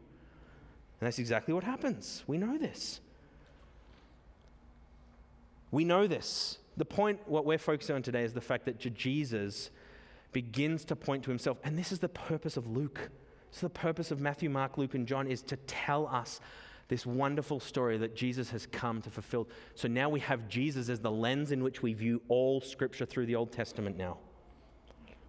And that's exactly what happens. We know this. We know this. The point, what we're focusing on today, is the fact that Jesus begins to point to himself. And this is the purpose of Luke. So the purpose of Matthew, Mark, Luke, and John is to tell us this wonderful story that Jesus has come to fulfill. So now we have Jesus as the lens in which we view all scripture through the Old Testament now.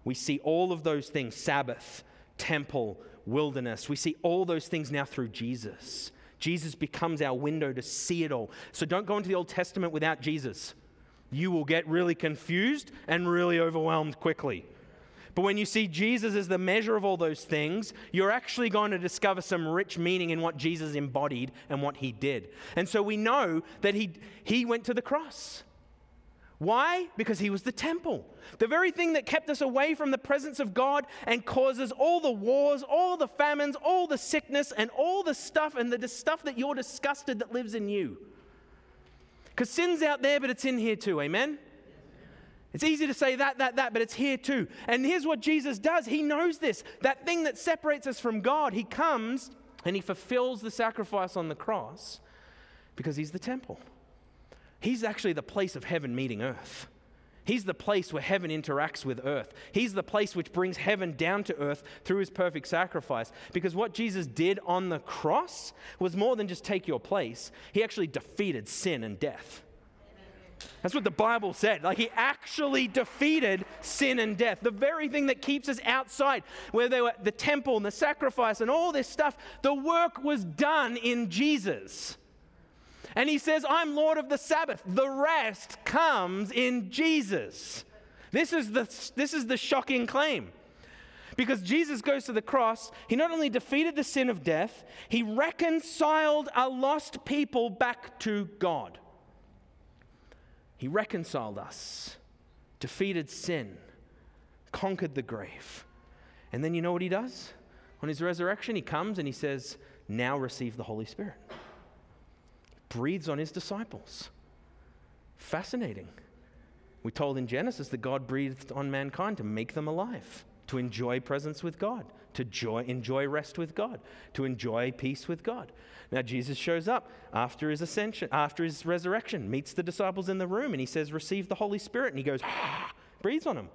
We see all of those things Sabbath, temple, wilderness. We see all those things now through Jesus. Jesus becomes our window to see it all. So don't go into the Old Testament without Jesus. You will get really confused and really overwhelmed quickly. But when you see Jesus as the measure of all those things, you're actually going to discover some rich meaning in what Jesus embodied and what he did. And so we know that he, he went to the cross. Why? Because he was the temple. The very thing that kept us away from the presence of God and causes all the wars, all the famines, all the sickness, and all the stuff, and the stuff that you're disgusted that lives in you. Because sin's out there, but it's in here too. Amen? It's easy to say that, that, that, but it's here too. And here's what Jesus does He knows this that thing that separates us from God. He comes and He fulfills the sacrifice on the cross because He's the temple. He's actually the place of heaven meeting earth. He's the place where heaven interacts with earth. He's the place which brings heaven down to earth through his perfect sacrifice. Because what Jesus did on the cross was more than just take your place, he actually defeated sin and death. That's what the Bible said. Like he actually defeated sin and death. The very thing that keeps us outside, where they were the temple and the sacrifice and all this stuff, the work was done in Jesus. And he says, I'm Lord of the Sabbath. The rest comes in Jesus. This is the, this is the shocking claim. Because Jesus goes to the cross, he not only defeated the sin of death, he reconciled a lost people back to God. He reconciled us, defeated sin, conquered the grave. And then you know what he does? On his resurrection, he comes and he says, Now receive the Holy Spirit. Breathes on his disciples. Fascinating. We told in Genesis that God breathed on mankind to make them alive, to enjoy presence with God, to joy, enjoy rest with God, to enjoy peace with God. Now, Jesus shows up after his ascension, after his resurrection, meets the disciples in the room, and he says, Receive the Holy Spirit. And he goes, ah, breathes on them.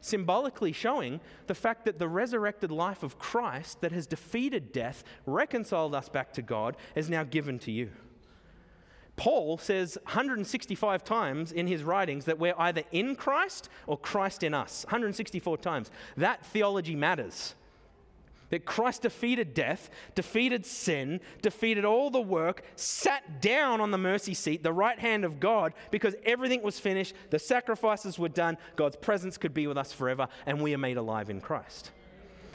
Symbolically showing the fact that the resurrected life of Christ that has defeated death, reconciled us back to God, is now given to you. Paul says 165 times in his writings that we're either in Christ or Christ in us. 164 times. That theology matters. That Christ defeated death, defeated sin, defeated all the work, sat down on the mercy seat, the right hand of God, because everything was finished, the sacrifices were done, God's presence could be with us forever, and we are made alive in Christ.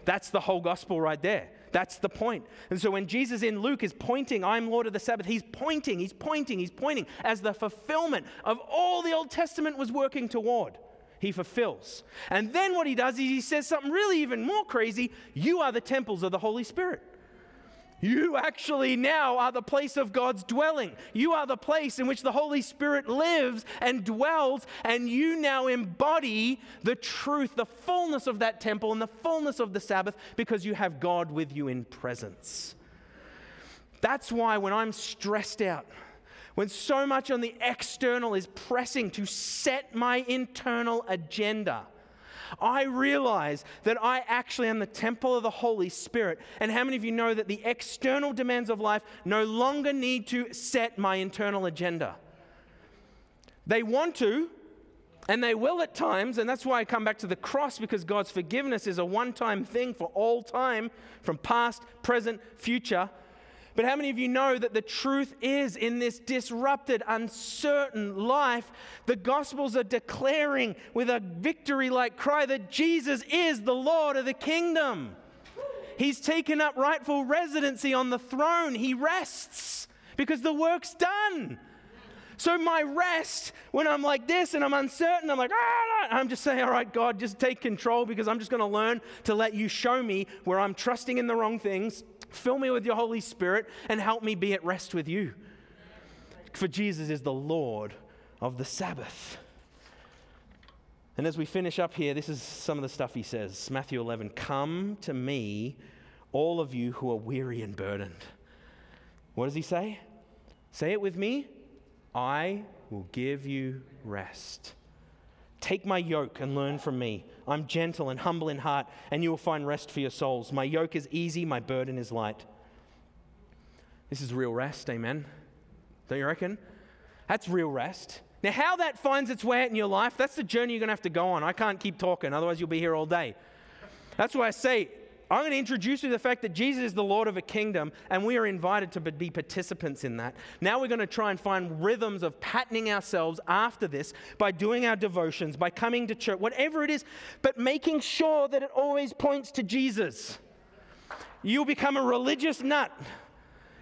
That's the whole gospel right there. That's the point. And so when Jesus in Luke is pointing, I'm Lord of the Sabbath, he's pointing, he's pointing, he's pointing as the fulfillment of all the Old Testament was working toward he fulfills. And then what he does is he says something really even more crazy you are the temples of the Holy Spirit. You actually now are the place of God's dwelling. You are the place in which the Holy Spirit lives and dwells, and you now embody the truth, the fullness of that temple, and the fullness of the Sabbath because you have God with you in presence. That's why when I'm stressed out, when so much on the external is pressing to set my internal agenda. I realize that I actually am the temple of the Holy Spirit. And how many of you know that the external demands of life no longer need to set my internal agenda? They want to, and they will at times, and that's why I come back to the cross because God's forgiveness is a one time thing for all time, from past, present, future. But how many of you know that the truth is in this disrupted, uncertain life, the Gospels are declaring with a victory like cry that Jesus is the Lord of the kingdom. He's taken up rightful residency on the throne. He rests because the work's done. So, my rest, when I'm like this and I'm uncertain, I'm like, ah, I'm just saying, all right, God, just take control because I'm just going to learn to let you show me where I'm trusting in the wrong things Fill me with your Holy Spirit and help me be at rest with you. For Jesus is the Lord of the Sabbath. And as we finish up here, this is some of the stuff he says Matthew 11 Come to me, all of you who are weary and burdened. What does he say? Say it with me I will give you rest. Take my yoke and learn from me. I'm gentle and humble in heart, and you will find rest for your souls. My yoke is easy, my burden is light. This is real rest, amen? Don't you reckon? That's real rest. Now, how that finds its way out in your life, that's the journey you're going to have to go on. I can't keep talking, otherwise, you'll be here all day. That's why I say I'm going to introduce you to the fact that Jesus is the Lord of a kingdom, and we are invited to be participants in that. Now we're going to try and find rhythms of patterning ourselves after this by doing our devotions, by coming to church, whatever it is, but making sure that it always points to Jesus. You'll become a religious nut.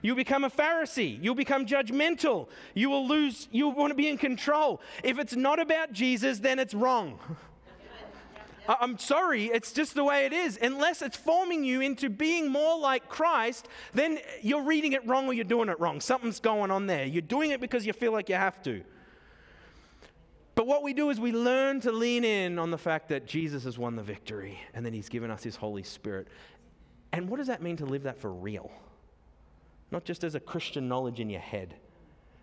You'll become a Pharisee. You'll become judgmental. You will lose, you'll want to be in control. If it's not about Jesus, then it's wrong. I'm sorry, it's just the way it is. Unless it's forming you into being more like Christ, then you're reading it wrong or you're doing it wrong. Something's going on there. You're doing it because you feel like you have to. But what we do is we learn to lean in on the fact that Jesus has won the victory and then he's given us his Holy Spirit. And what does that mean to live that for real? Not just as a Christian knowledge in your head.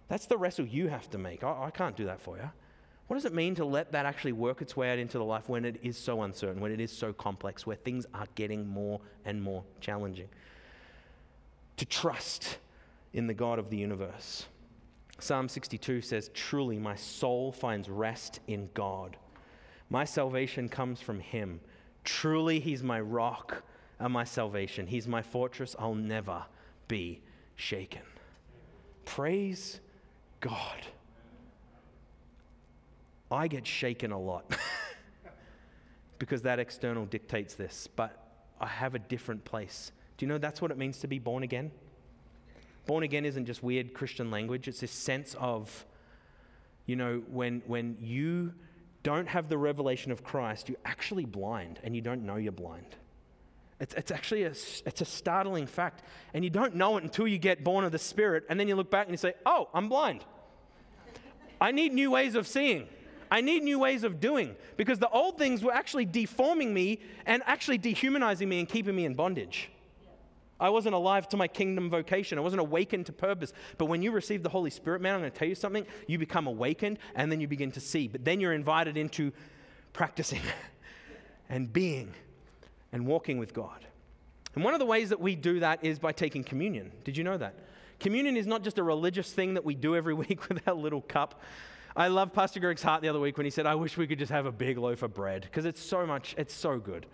That's the wrestle you have to make. I, I can't do that for you. What does it mean to let that actually work its way out into the life when it is so uncertain, when it is so complex, where things are getting more and more challenging? To trust in the God of the universe. Psalm 62 says, Truly, my soul finds rest in God. My salvation comes from Him. Truly, He's my rock and my salvation. He's my fortress. I'll never be shaken. Praise God. I get shaken a lot because that external dictates this, but I have a different place. Do you know that's what it means to be born again? Born again isn't just weird Christian language, it's this sense of, you know, when, when you don't have the revelation of Christ, you're actually blind and you don't know you're blind. It's, it's actually a, it's a startling fact. And you don't know it until you get born of the Spirit, and then you look back and you say, Oh, I'm blind. I need new ways of seeing. I need new ways of doing because the old things were actually deforming me and actually dehumanizing me and keeping me in bondage. I wasn't alive to my kingdom vocation. I wasn't awakened to purpose. But when you receive the Holy Spirit, man, I'm going to tell you something. You become awakened and then you begin to see. But then you're invited into practicing and being and walking with God. And one of the ways that we do that is by taking communion. Did you know that? Communion is not just a religious thing that we do every week with our little cup. I love Pastor Greg's heart the other week when he said, I wish we could just have a big loaf of bread because it's so much, it's so good.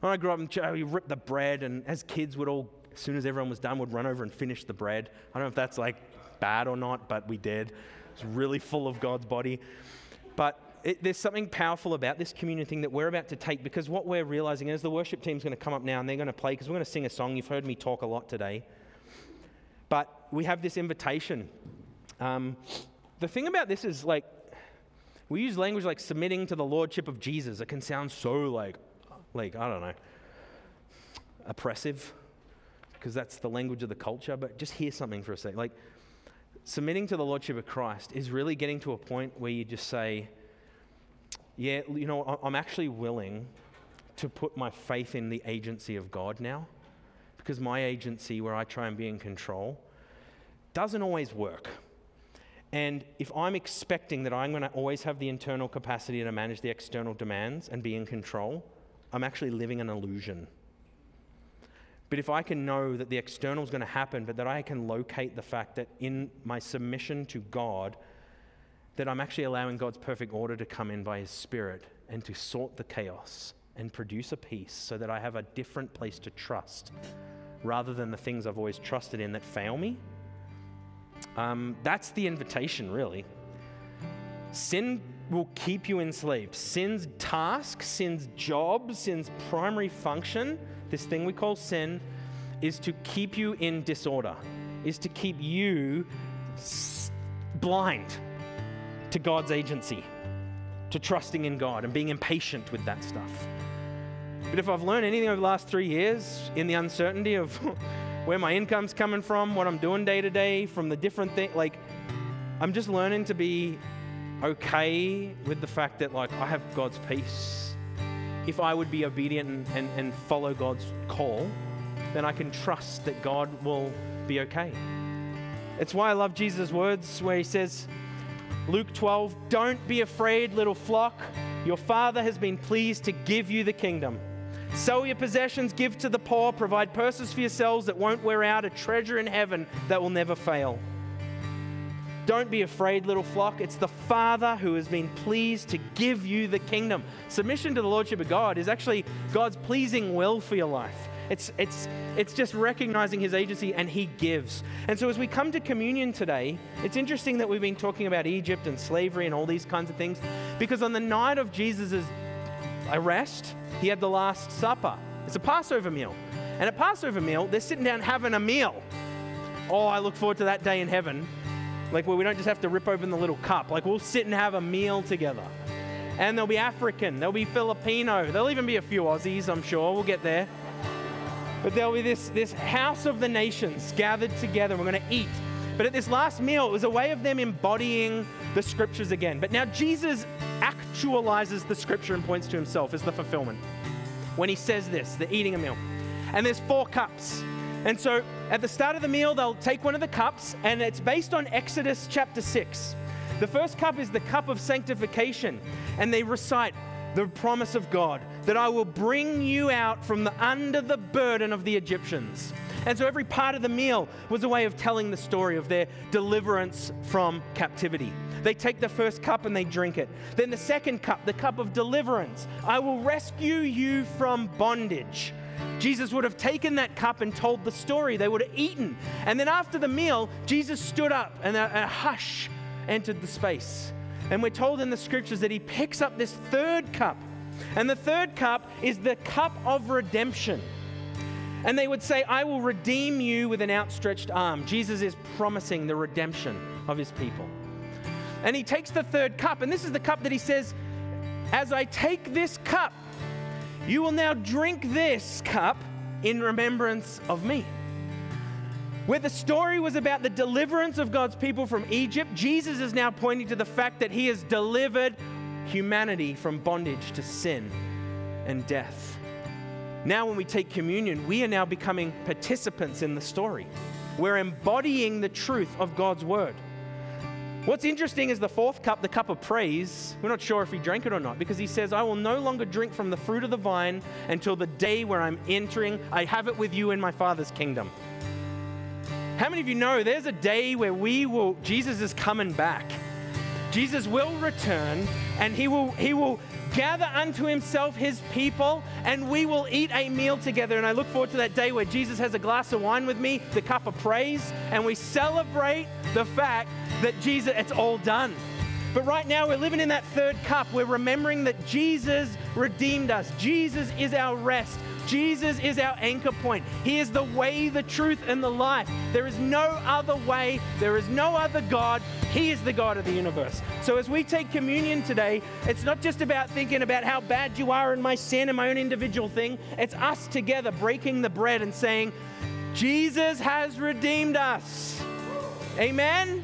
When I grew up in church, we ripped the bread, and as kids would all, as soon as everyone was done, would run over and finish the bread. I don't know if that's like bad or not, but we did. It's really full of God's body. But it, there's something powerful about this communion thing that we're about to take because what we're realizing is the worship team's going to come up now and they're going to play because we're going to sing a song. You've heard me talk a lot today. But we have this invitation. Um, the thing about this is like, we use language like submitting to the lordship of Jesus. It can sound so like, like, I don't know, oppressive, because that's the language of the culture. But just hear something for a second. Like, submitting to the lordship of Christ is really getting to a point where you just say, yeah, you know, I'm actually willing to put my faith in the agency of God now, because my agency, where I try and be in control, doesn't always work. And if I'm expecting that I'm going to always have the internal capacity to manage the external demands and be in control, I'm actually living an illusion. But if I can know that the external is going to happen, but that I can locate the fact that in my submission to God, that I'm actually allowing God's perfect order to come in by His Spirit and to sort the chaos and produce a peace so that I have a different place to trust rather than the things I've always trusted in that fail me. Um, that's the invitation, really. Sin will keep you enslaved. Sin's task, sin's job, sin's primary function, this thing we call sin, is to keep you in disorder, is to keep you blind to God's agency, to trusting in God and being impatient with that stuff. But if I've learned anything over the last three years in the uncertainty of where my income's coming from, what I'm doing day to day, from the different things, like, I'm just learning to be okay with the fact that like I have God's peace. If I would be obedient and, and, and follow God's call, then I can trust that God will be okay. It's why I love Jesus' words where he says, Luke 12, don't be afraid, little flock. Your Father has been pleased to give you the kingdom. Sell your possessions, give to the poor, provide purses for yourselves that won't wear out, a treasure in heaven that will never fail. Don't be afraid, little flock. It's the Father who has been pleased to give you the kingdom. Submission to the Lordship of God is actually God's pleasing will for your life. It's, it's, it's just recognizing his agency and he gives. And so as we come to communion today, it's interesting that we've been talking about Egypt and slavery and all these kinds of things because on the night of Jesus' arrest, he had the Last Supper. It's a Passover meal. And at Passover meal, they're sitting down having a meal. Oh, I look forward to that day in heaven like where we don't just have to rip open the little cup. Like we'll sit and have a meal together. And there'll be African, there'll be Filipino, there'll even be a few Aussies, I'm sure. We'll get there. But there'll be this, this house of the nations gathered together. We're going to eat. But at this last meal, it was a way of them embodying the scriptures again. But now Jesus actualizes the scripture and points to himself as the fulfillment. When he says this, the eating a meal. And there's four cups. And so at the start of the meal, they'll take one of the cups, and it's based on Exodus chapter 6. The first cup is the cup of sanctification, and they recite the promise of God that I will bring you out from the, under the burden of the Egyptians. And so every part of the meal was a way of telling the story of their deliverance from captivity. They take the first cup and they drink it. Then the second cup, the cup of deliverance. I will rescue you from bondage. Jesus would have taken that cup and told the story. They would have eaten. And then after the meal, Jesus stood up and a, a hush entered the space. And we're told in the scriptures that he picks up this third cup. And the third cup is the cup of redemption. And they would say, I will redeem you with an outstretched arm. Jesus is promising the redemption of his people. And he takes the third cup, and this is the cup that he says, As I take this cup, you will now drink this cup in remembrance of me. Where the story was about the deliverance of God's people from Egypt, Jesus is now pointing to the fact that he has delivered humanity from bondage to sin and death. Now, when we take communion, we are now becoming participants in the story. We're embodying the truth of God's word. What's interesting is the fourth cup, the cup of praise. We're not sure if he drank it or not because he says, I will no longer drink from the fruit of the vine until the day where I'm entering, I have it with you in my Father's kingdom. How many of you know there's a day where we will, Jesus is coming back. Jesus will return and he will, he will gather unto himself his people and we will eat a meal together. And I look forward to that day where Jesus has a glass of wine with me, the cup of praise, and we celebrate the fact that Jesus, it's all done. But right now, we're living in that third cup. We're remembering that Jesus redeemed us. Jesus is our rest. Jesus is our anchor point. He is the way, the truth, and the life. There is no other way, there is no other God. He is the God of the universe. So as we take communion today, it's not just about thinking about how bad you are and my sin and my own individual thing. It's us together breaking the bread and saying, Jesus has redeemed us. Amen.